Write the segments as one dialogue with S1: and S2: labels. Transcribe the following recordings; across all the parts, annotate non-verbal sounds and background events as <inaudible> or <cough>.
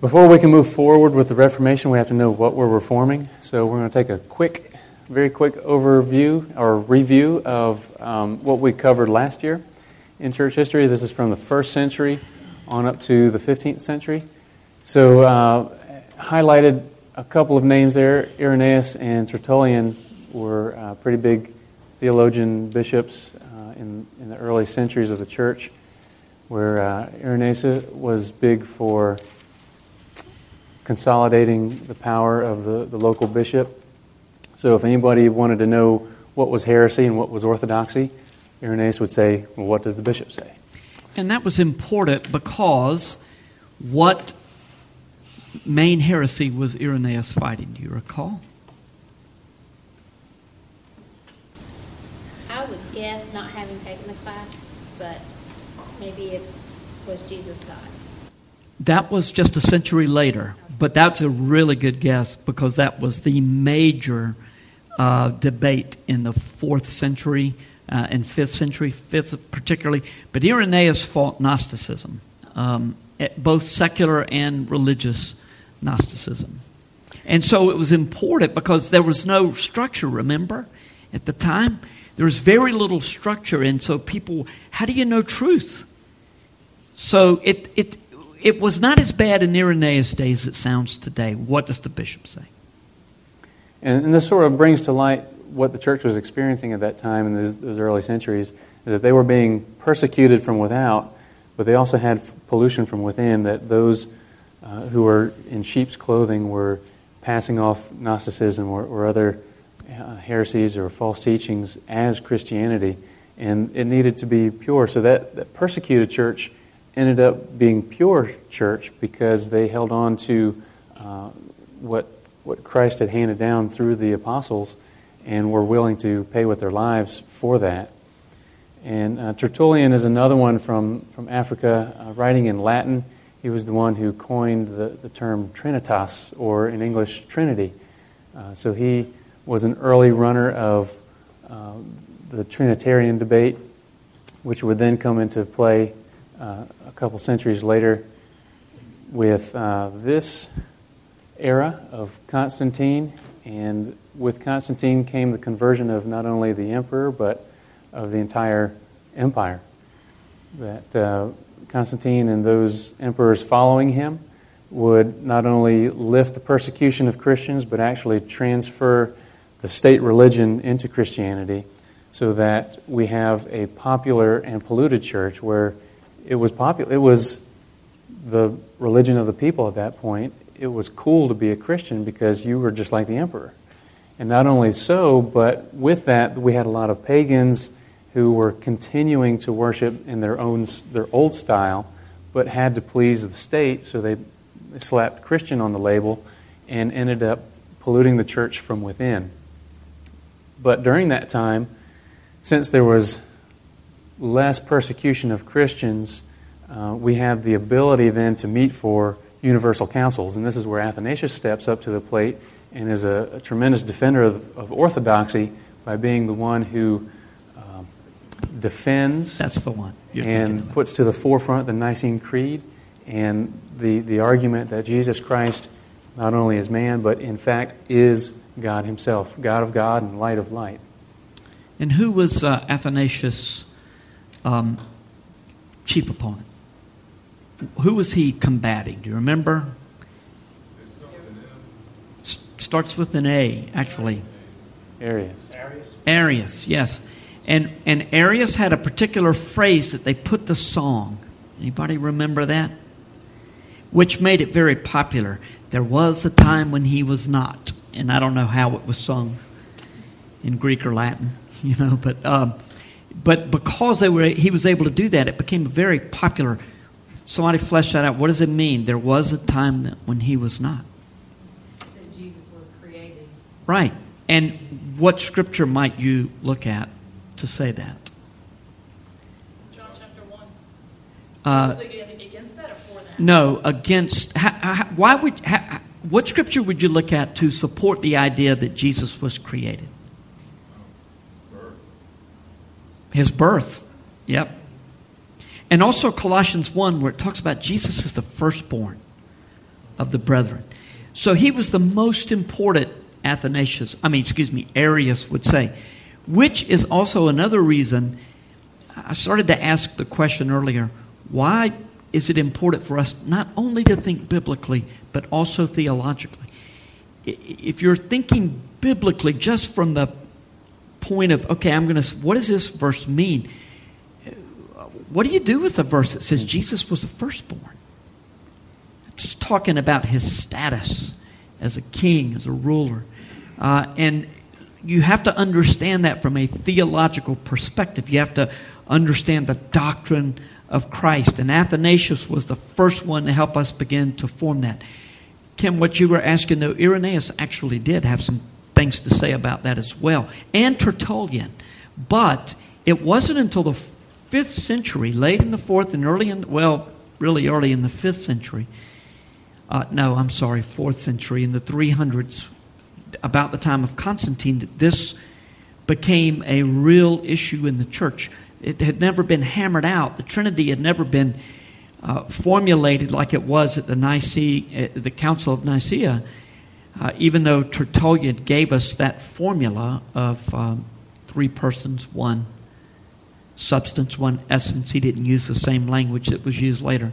S1: Before we can move forward with the Reformation, we have to know what we're reforming. So we're going to take a quick, very quick overview or review of um, what we covered last year in church history. This is from the first century on up to the 15th century. So, uh, highlighted a couple of names there. Irenaeus and Tertullian were uh, pretty big theologian bishops uh, in, in the early centuries of the church, where uh, Irenaeus was big for consolidating the power of the, the local bishop. So if anybody wanted to know what was heresy and what was orthodoxy, Irenaeus would say, well, what does the bishop say?
S2: And that was important because what main heresy was Irenaeus fighting? Do you recall?
S3: I would guess, not having taken the class, but maybe it was Jesus God.
S2: That was just a century later. But that's a really good guess because that was the major uh, debate in the fourth century uh, and fifth century, fifth particularly. But Irenaeus fought Gnosticism, um, both secular and religious Gnosticism. And so it was important because there was no structure, remember? At the time, there was very little structure. And so people, how do you know truth? So it, it, it was not as bad in Irenaeus' days as it sounds today. What does the bishop say?
S1: And, and, this sort of brings to light what the church was experiencing at that time in those, those early centuries, is that they were being persecuted from without, but they also had pollution from within, that those uh, who were in sheep's clothing were passing off Gnosticism or, or other uh, heresies or false teachings as Christianity, and it needed to be pure. So that, that persecuted church ended up being pure church because they held on to uh, what, what Christ had handed down through the apostles and were willing to pay with their lives for that. And uh, Tertullian is another one from, from Africa, uh, writing in Latin. He was the one who coined the, the term Trinitas, or in English, Trinity. Uh, so he was an early runner of uh, the Trinitarian debate, which would then come into play uh, a couple centuries later with uh, this era of Constantine. And with Constantine came the conversion of not only the emperor, but of the entire empire. That uh, Constantine and those emperors following him would not only lift the persecution of Christians, but actually transfer the state religion into Christianity so that we have a popular and polluted church where it was popular. It was the religion of the people at that point. It was cool to be a Christian because you were just like the emperor. And not only so, but with that, we had a lot of pagans who were continuing to worship in their own their old style, but had to please the state, so they slapped Christian on the label and ended up polluting the church from within. But during that time, since there was less persecution of Christians, uh, we have the ability then to meet for universal councils. And this is where Athanasius steps up to the plate and is a, a tremendous defender of, of, orthodoxy by being the one who uh, defends
S2: That's the one
S1: and puts to the forefront the Nicene Creed and the, the argument that Jesus Christ not only is man, but in fact is God himself, God of God and light of light.
S2: And who was uh, Athanasius' um, chief opponent? Who was he combating? Do you remember? S- starts with an A, actually.
S1: Arius.
S2: Arius. Arius, yes. And and Arius had a particular phrase that they put the song. Anybody remember that? Which made it very popular. There was a time when he was not, and I don't know how it was sung in Greek or Latin, <laughs> you know, but um, but because they were, he was able to do that, it became very popular. Somebody fleshed that out. What does it mean? There was a time when he was not.
S4: That Jesus was created.
S2: Right. And what scripture might you look at to say that?
S4: John chapter 1.
S2: Uh,
S4: against that or for that?
S2: No, against. why would? what scripture would you look at to support the idea that Jesus was created? His birth. Yep. And also Colossians 1, where it talks about Jesus as the firstborn of the brethren. So he was the most important, Athanasius, I mean, excuse me, Arius would say, which is also another reason I started to ask the question earlier why is it important for us not only to think biblically, but also theologically? If you're thinking biblically just from the point of, okay, I'm going to, what does this verse mean? What do you do with a verse that says Jesus was the firstborn? It's talking about his status as a king, as a ruler. Uh, and you have to understand that from a theological perspective. You have to understand the doctrine of Christ. And Athanasius was the first one to help us begin to form that. Kim, what you were asking, though, Irenaeus actually did have some things to say about that as well, and Tertullian. But it wasn't until the fifth century, late in the fourth and early in, well, really early in the fifth century. Uh, no, I'm sorry, fourth century, in the 300s, about the time of Constantine, that this became a real issue in the church. It had never been hammered out. The Trinity had never been uh, formulated like it was at the Nicaea, uh, the Council of Nicaea, uh, even though Tertullian gave us that formula of um, three persons, one substance, one essence. He didn't use the same language that was used later.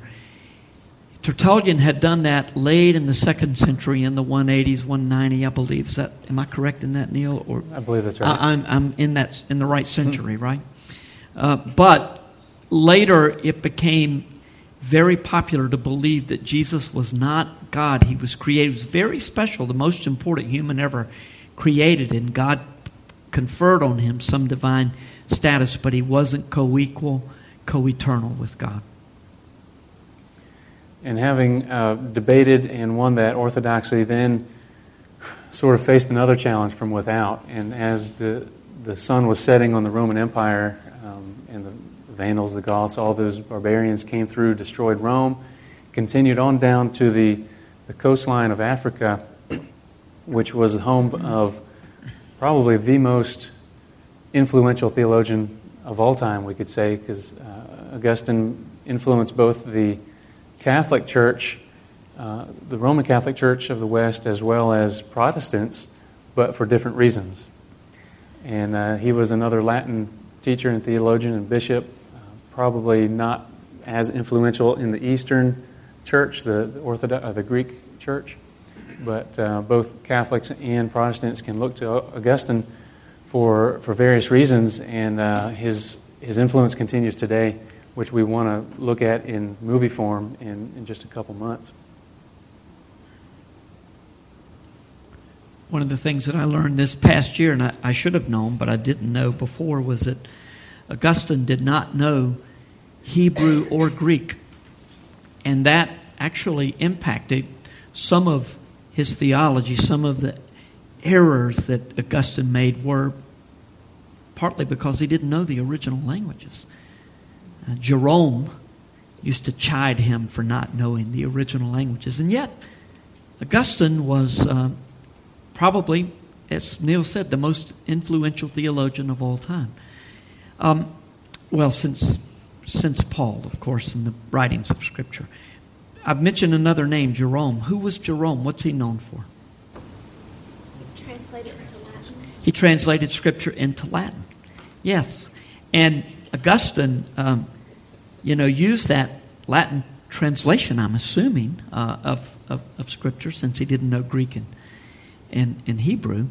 S2: Tertullian had done that late in the second century in the 180s, 190, I believe. Is that am I correct in that, Neil?
S1: Or I believe that's right.
S2: I, am I'm, I'm in that in the right century, right? Uh, but later it became very popular to believe that Jesus was not God. He was created. He was very special, the most important human ever created, and God conferred on him some divine status, but he wasn't co equal, co eternal with God.
S1: And having uh, debated and won that orthodoxy, then sort of faced another challenge from without. And as the, the sun was setting on the Roman Empire, Vandals, the Goths, all those barbarians came through, destroyed Rome, continued on down to the, the coastline of Africa, which was the home of probably the most influential theologian of all time, we could say, because uh, Augustine influenced both the Catholic Church, uh, the Roman Catholic Church of the West, as well as Protestants, but for different reasons. And uh, he was another Latin teacher and theologian and bishop, probably not as influential in the Eastern Church, the, the Orthodox, uh, the Greek Church, but uh, both Catholics and Protestants can look to Augustine for, for various reasons, and uh, his, his influence continues today, which we want to look at in movie form in, in just a couple months.
S2: One of the things that I learned this past year, and I, I should have known, but I didn't know before, was that Augustine did not know Hebrew or Greek. And that actually impacted some of his theology, some of the errors that Augustine made were partly because he didn't know the original languages. Uh, Jerome used to chide him for not knowing the original languages. And yet, Augustine was uh, probably, as Neil said, the most influential theologian of all time. Um, well, since, since Paul, of course, in the writings of Scripture. I've mentioned another name, Jerome. Who was Jerome? What's he known for? He translated into Latin. He translated Scripture into Latin. Yes. And Augustine, um, you know, used that Latin translation, I'm assuming, uh, of, of, of, Scripture since he didn't know Greek and, and, and Hebrew.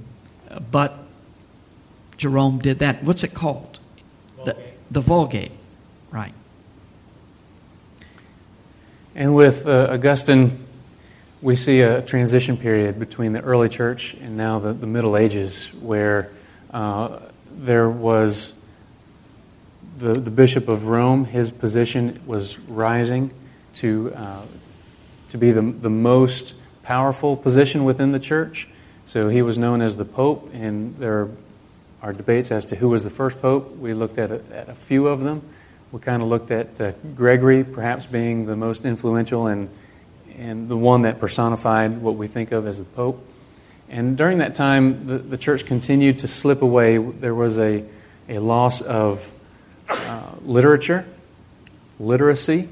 S2: But Jerome did that. What's it called? The, the Vulgate. Right.
S1: And with uh, Augustine, we see a transition period between the early church and now the, the Middle Ages where uh, there was the, the Bishop of Rome, his position was rising to, uh, to be the, the most powerful position within the church. So he was known as the Pope, and there are debates as to who was the first Pope. We looked at a, at a few of them. We kind of looked at uh, Gregory perhaps being the most influential and and the one that personified what we think of as the Pope. And during that time, the, the church continued to slip away. There was a, a loss of uh, literature, literacy.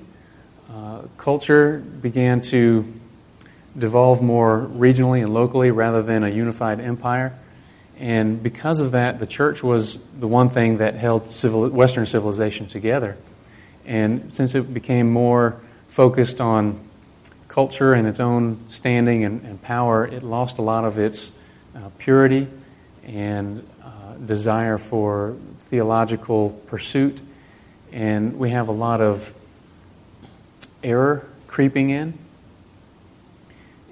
S1: Uh, culture began to devolve more regionally and locally rather than a unified empire. And because of that, the church was the one thing that held civil, Western civilization together. And since it became more focused on culture and its own standing and, and power, it lost a lot of its uh, purity and uh, desire for theological pursuit. And we have a lot of error creeping in.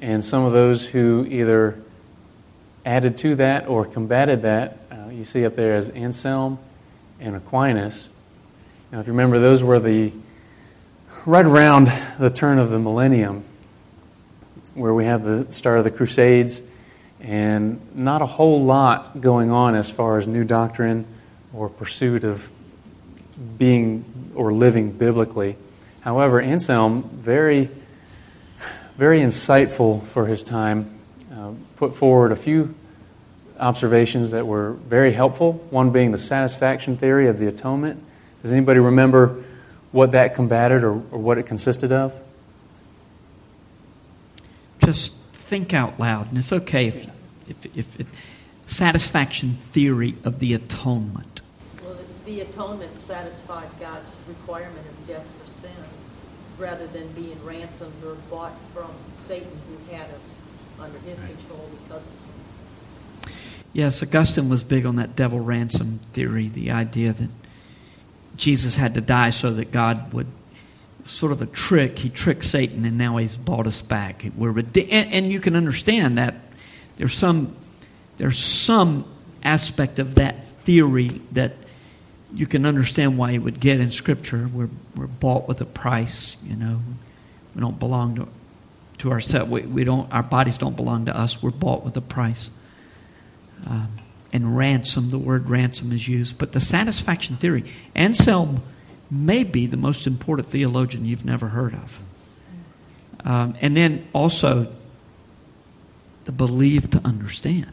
S1: And some of those who either added to that or combated that, uh, you see up there as Anselm and Aquinas. Now, if you remember, those were the right around the turn of the millennium, where we have the start of the Crusades, and not a whole lot going on as far as new doctrine or pursuit of being or living biblically. However, Anselm, very, very insightful for his time, put forward a few observations that were very helpful. One being the satisfaction theory of the atonement. Does anybody remember what that combated or, or what it consisted of?
S2: Just think out loud, and it's okay if, if, if it, satisfaction theory of the atonement.
S5: Well, the- the atonement satisfied God's requirement of death for sin, rather than being ransomed or bought from Satan, who had us under his control because of sin.
S2: Yes, Augustine was big on that devil ransom theory, the idea that Jesus had to die so that God would sort of a trick. He tricked Satan, and now he's bought us back. We're rede- and, and you can understand that there's some there's some aspect of that theory that you can understand why you would get in Scripture. We're we're bought with a price. You know, we don't belong to to ourselves. We, we don't. Our bodies don't belong to us. We're bought with a price. Um, and ransom, the word ransom is used, but the satisfaction theory. Anselm may be the most important theologian you've never heard of. Um, and then also the believe to understand.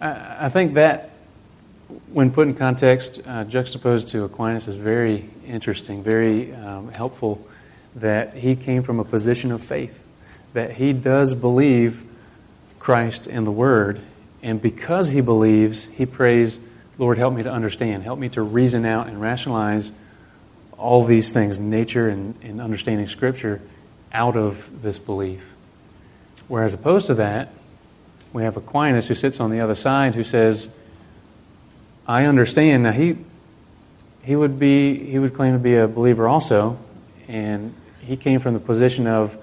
S1: I I think that, when put in context, uh, juxtaposed to Aquinas, is very interesting, very um, helpful. That he came from a position of faith, that he does believe Christ and the Word, and because he believes, he prays, Lord, help me to understand, help me to reason out and rationalize all these things, nature and, and understanding Scripture, out of this belief. Whereas opposed to that, we have Aquinas who sits on the other side who says, I understand. Now he he would be he would claim to be a believer also, and he came from the position of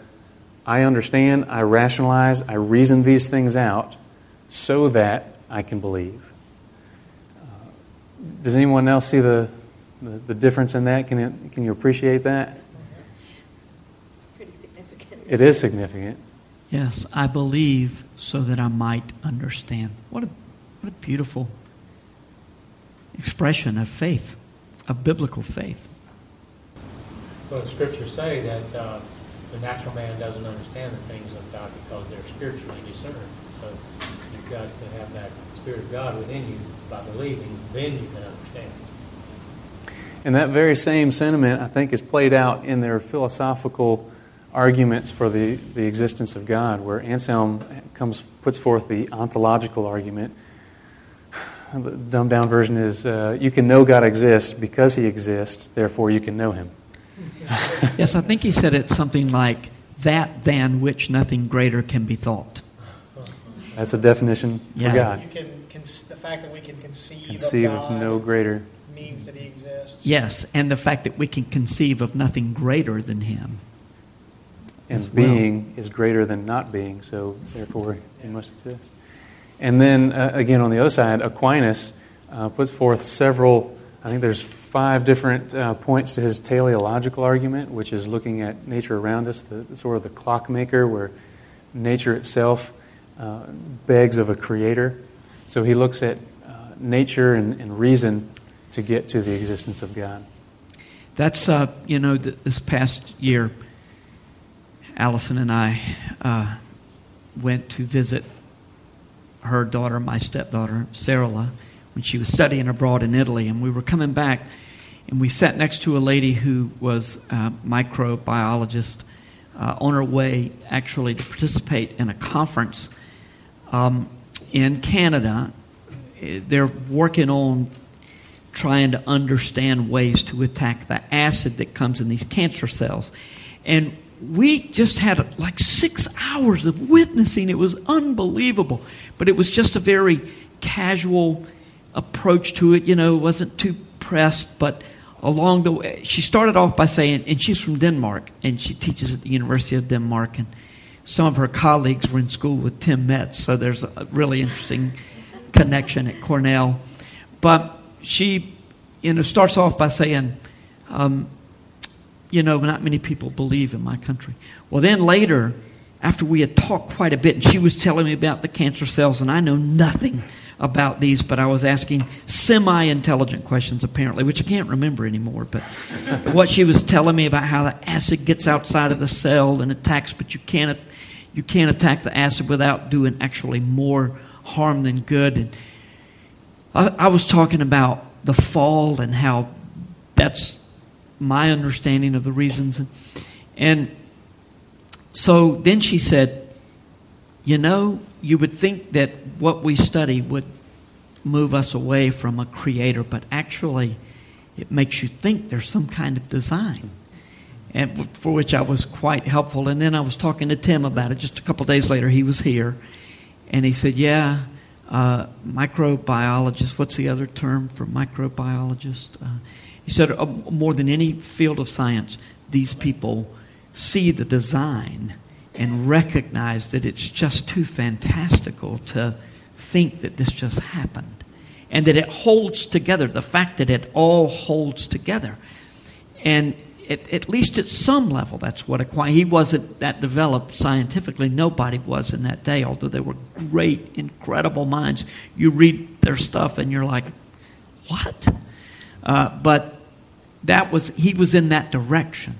S1: I understand, I rationalize, I reason these things out so that I can believe. Uh, does anyone else see the, the, the difference in that? Can, it, can you appreciate that?
S3: Pretty significant.
S1: It is significant.
S2: Yes, I believe so that I might understand. What a, what a beautiful expression of faith, of biblical faith.
S6: Well, the scriptures say that uh, the natural man doesn't understand the things of God because they're spiritually discerned. So you've got to have that Spirit of God within you by believing, then you can understand.
S1: And that very same sentiment, I think, is played out in their philosophical arguments for the, the existence of God, where Anselm comes puts forth the ontological argument. The dumbed down version is uh, you can know God exists because he exists, therefore you can know him. <laughs>
S2: Yes, I think he said it something like that than which nothing greater can be thought.
S1: That's a definition for God.
S7: You can, con- the fact that we can conceive,
S1: Conceive
S7: of
S1: of no greater.
S7: means that He exists.
S2: Yes, and the fact that we can conceive of nothing greater than him.
S1: And
S2: As well.
S1: being is greater than not being, so therefore he must exist. And then uh, again, on the other side, Aquinas uh, puts forth several, I think there's five different uh, points to his teleological argument, which is looking at nature around us, the, sort of the clockmaker, where nature itself uh, begs of a creator. So he looks at uh, nature and, and reason to get to the existence of God.
S2: That's, uh, you know, th- this past year, Allison and I uh, went to visit her daughter, my stepdaughter, Sarah, when she was studying abroad in Italy. And we were coming back, and we sat next to a lady who was a microbiologist uh, on her way actually to participate in a conference um, in Canada. They're working on trying to understand ways to attack the acid that comes in these cancer cells. And we just had like six hours of witnessing. It was unbelievable. But it was just a very casual approach to it. You know, wasn't too pressed, but along the way, she started off by saying, and she's from Denmark, and she teaches at the University of Denmark, and some of her colleagues were in school with Tim Metz, so there's a really interesting connection at Cornell. But she, you know, starts off by saying, um, you know, not many people believe in my country. Well, then later, after we had talked quite a bit, and she was telling me about the cancer cells, and I know nothing about these, but I was asking semi intelligent questions apparently, which I can't remember anymore. But <laughs> what she was telling me about how the acid gets outside of the cell and attacks, but you can't, you can't attack the acid without doing actually more harm than good. And I, I was talking about the fall and how that's my understanding of the reasons. And, and so then she said, You know, you would think that what we study would move us away from a creator, but actually, it makes you think there's some kind of design. And for which I was quite helpful. And then I was talking to Tim about it just a couple days later. He was here, and he said, Yeah, uh, microbiologist, what's the other term for microbiologist? Uh, he said, uh, more than any field of science, these people see the design and recognize that it's just too fantastical to think that this just happened and that it holds together, the fact that it all holds together. And at, at least at some level, that's what a He wasn't that developed scientifically. Nobody was in that day, although they were great, incredible minds. You read their stuff and you're like, what? Uh, but that was he was in that direction.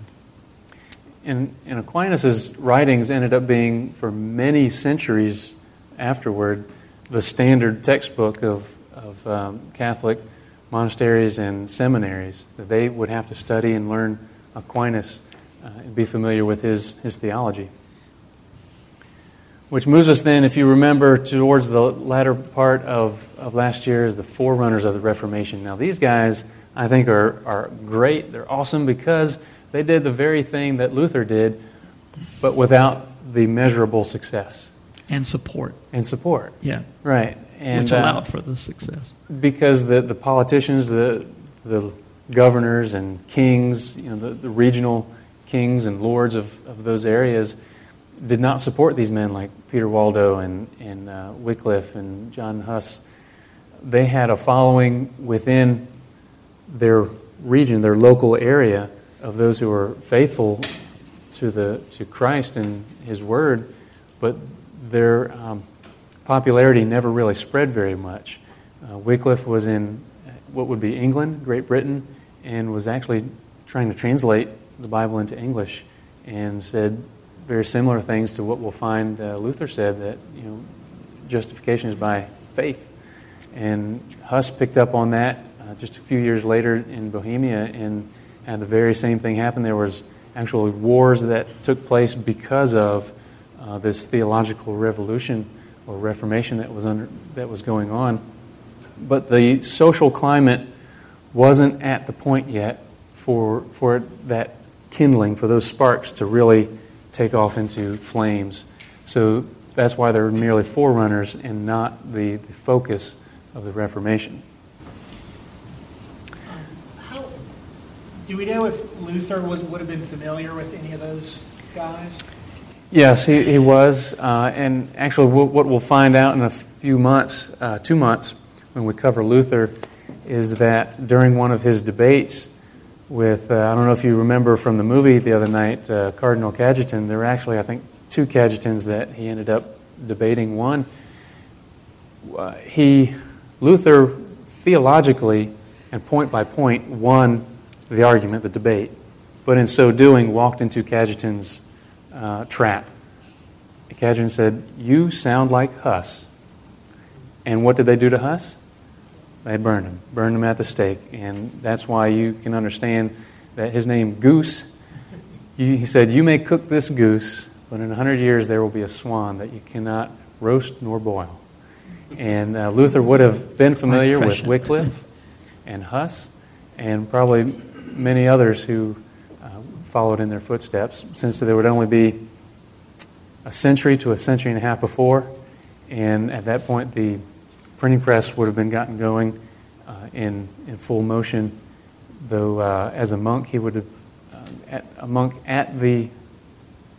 S1: And, and Aquinas' writings ended up being, for many centuries afterward, the standard textbook of, of um, Catholic monasteries and seminaries. That they would have to study and learn Aquinas uh, and be familiar with his, his theology. Which moves us then, if you remember, towards the latter part of, of last year as the forerunners of the Reformation. Now, these guys, I think, are, are great. They're awesome because they did the very thing that Luther did, but without the measurable success.
S2: And support.
S1: And support.
S2: Yeah.
S1: Right. And,
S2: Which allowed uh, for the success.
S1: Because the, the politicians, the, the governors and kings, you know, the, the regional kings and lords of, of those areas did not support these men like Peter Waldo and, and uh, Wycliffe and John Huss. They had a following within their region, their local area, of those who were faithful to, the, to Christ and His Word, but their um, popularity never really spread very much. Uh, Wycliffe was in what would be England, Great Britain, and was actually trying to translate the Bible into English and said very similar things to what we'll find uh, Luther said that you know justification is by faith. And Huss picked up on that uh, just a few years later in Bohemia and and the very same thing happened. There was actually wars that took place because of uh, this theological revolution or reformation that was under that was going on. But the social climate wasn't at the point yet for for that kindling, for those sparks to really take off into flames. So that's why they're merely forerunners and not the, the focus of the Reformation.
S7: Do we know if Luther was, would have been familiar with any of those guys?
S1: Yes, he, he was. Uh, and actually, what we'll find out in a few months, uh, two months, when we cover Luther, is that during one of his debates with, uh, I don't know if you remember from the movie the other night, uh, Cardinal Cajetan, there were actually, I think, two Cajetans that he ended up debating. One, uh, he, Luther, theologically and point by point, won the argument, the debate, but in so doing walked into Cajetan's uh, trap. Cajetan said, You sound like Huss. And what did they do to Huss? They burned him, burned him at the stake. And that's why you can understand that his name, Goose, he said, You may cook this goose, but in a hundred years there will be a swan that you cannot roast nor boil. And uh, Luther would have been familiar with Wycliffe and Huss and probably many others who uh, followed in their footsteps, since there would only be a century to a century and a half before. And at that point, the printing press would have been gotten going uh, in, in full motion, though uh, as a monk, he would have, uh, at, a monk at the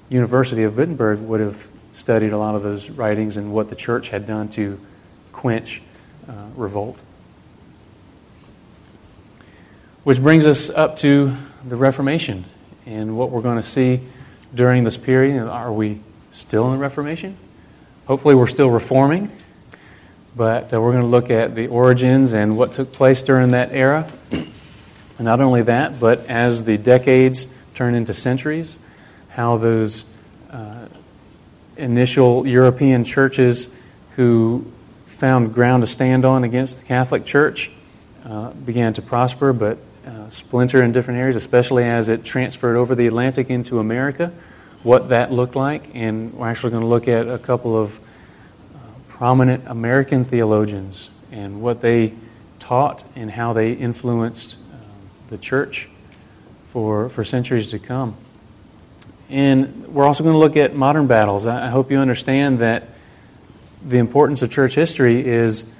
S1: University of Wittenberg would have studied a lot of those writings and what the church had done to quench uh, revolt. Which brings us up to the Reformation and what we're going to see during this period. Are we still in the Reformation? Hopefully, we're still reforming, but uh, we're going to look at the origins and what took place during that era. And not only that, but as the decades turn into centuries, how those uh, initial European churches who found ground to stand on against the Catholic Church uh, began to prosper, but uh, splinter in different areas, especially as it transferred over the Atlantic into America, what that looked like. And we're actually going to look at a couple of uh, prominent American theologians and what they taught and how they influenced um, the church for, for centuries to come. And we're also going to look at modern battles. I I hope you understand that the importance of church history is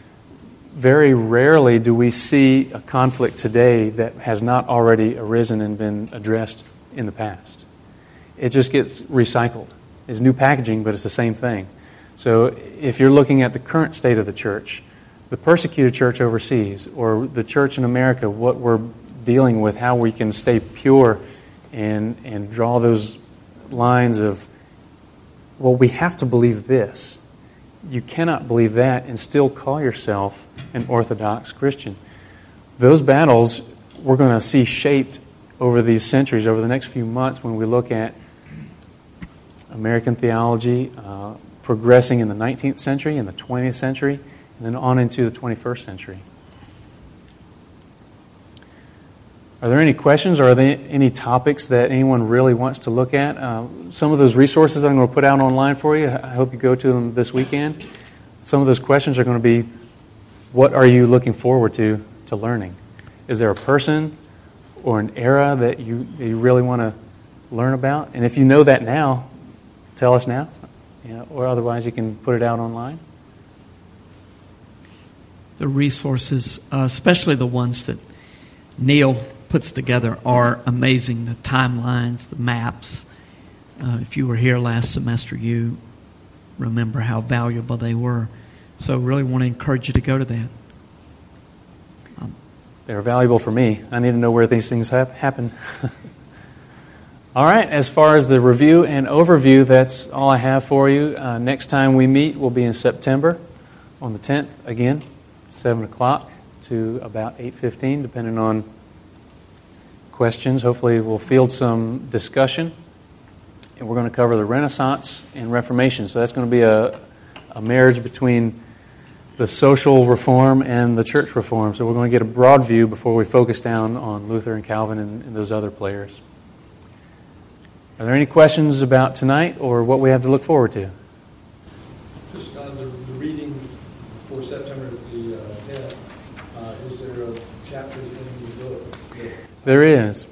S1: very rarely do we see a conflict today that has not already arisen and been addressed in the past. It just gets recycled. It's new packaging, but it's the same thing. So if you're looking at the current state of the church, the persecuted church overseas, or the church in America, what we're dealing with, how we can stay pure and, and draw those lines of, well, we have to believe this. You cannot believe that and still call yourself an Orthodox Christian. Those battles we're going to see shaped over these centuries, over the next few months, when we look at American theology uh, progressing in the 19th century, in the 20th century, and then on into the 21st century. Are there any questions or are there any topics that anyone really wants to look at? Uh, some of those resources I'm going to put out online for you, I hope you go to them this weekend. Some of those questions are going to be what are you looking forward to to learning? Is there a person or an era that you, you really want to learn about? And if you know that now, tell us now. You know, or otherwise, you can put it out online.
S2: The resources, uh, especially the ones that Neil puts together, are amazing. The timelines, the maps. Uh, if you were here last semester, you remember how valuable they were. So, really want to encourage you to go to that.
S1: They're valuable for me. I need to know where these things hap- happen. <laughs> all right, as far as the review and overview, that's all I have for you. Uh, next time we meet will be in September on the 10th, again, 7 o'clock to about 8.15, depending on questions. Hopefully we'll field some discussion. And we're going to cover the Renaissance and Reformation. So that's going to be a, a marriage between the social reform and the church reform. So we're going to get a broad view before we focus down on Luther and Calvin and, and those other players. Are there any questions about tonight or what we have to look forward to?
S8: Just on the, the reading for September the uh, 10th, uh, is there a chapters in the book? that-
S1: There is.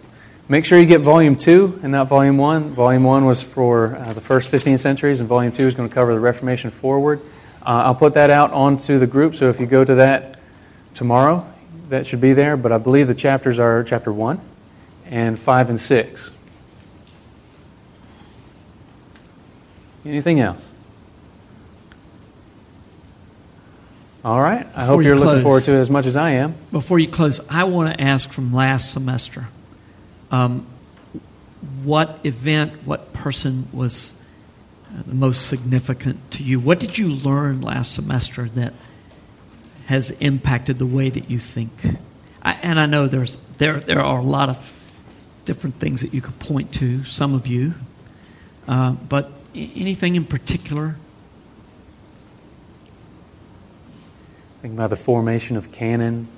S1: Make sure you get volume two and not volume one. Volume one was for uh, the first 15 centuries, and volume two is going to cover the Reformation forward. Uh, I'll put that out onto the group, so if you go to that tomorrow, that should be there. But I believe the chapters are chapter one and five and six. Anything else? All right. I hope
S2: Before you
S1: you're looking
S2: close.
S1: forward to it as much as I am.
S2: Before you close, I want to ask from last semester um, what event, what person was uh, the most significant to you? What did you learn last semester that has impacted the way that you think? I, and I know there's, there, there are a lot of different things that you could point to, some of you, uh, but anything in particular?
S1: Think about the formation of canon,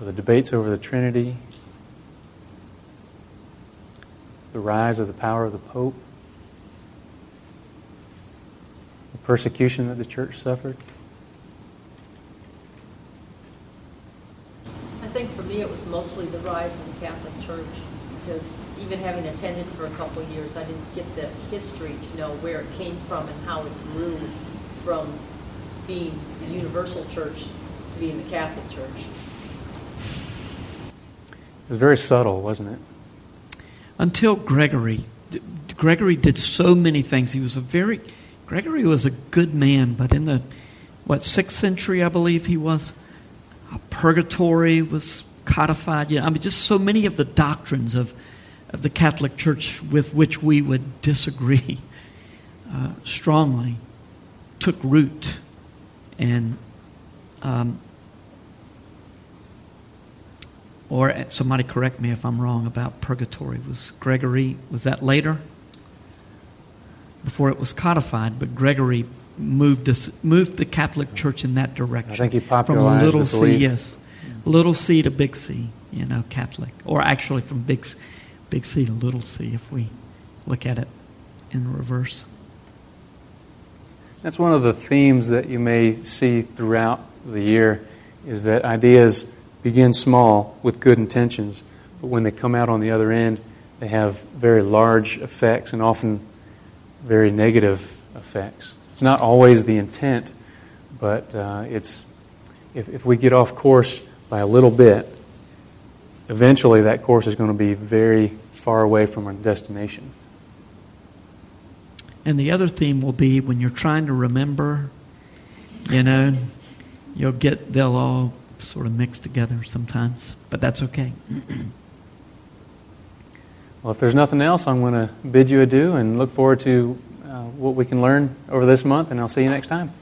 S1: or the debates over the Trinity. the rise of the power of the Pope, the persecution that the church suffered.
S5: I think for me, it was mostly the rise of the Catholic Church, because even having attended for a couple years, I didn't get the history to know where it came from and how it grew from being the universal church to being the Catholic Church.
S1: It was very subtle, wasn't it?
S2: until Gregory. Gregory did so many things. He was a very Gregory was a good man, but in the what sixth century, I believe he was, purgatory was codified. Yeah, I mean, just so many of the doctrines of of the Catholic Church with which we would disagree uh, strongly took root, and um, or somebody correct me if I'm wrong about purgatory. Was Gregory, was that later? Before it was codified, but Gregory moved, us, moved the Catholic Church in that direction.
S1: I think he
S2: From
S1: popularized
S2: little
S1: the
S2: c, yes. Little c to big C, you know, Catholic. Or actually from big, big C to little c if we look at it in reverse.
S1: That's one of the themes that you may see throughout the year is that ideas begin small with good intentions, but when they come out on the other end, they have very large effects and often very negative effects. It's not always the intent, but uh, it's if, if we get off course by a little bit, eventually that course is going to be very far away from our destination.
S2: And the other theme will be when you're trying to remember, you know, you'll get, they'll all sort of mix together sometimes, but that's okay. <clears throat>
S1: Well, if there's nothing else, I'm going to bid you adieu and look forward to uh, what we can learn over this month, and I'll see you next time.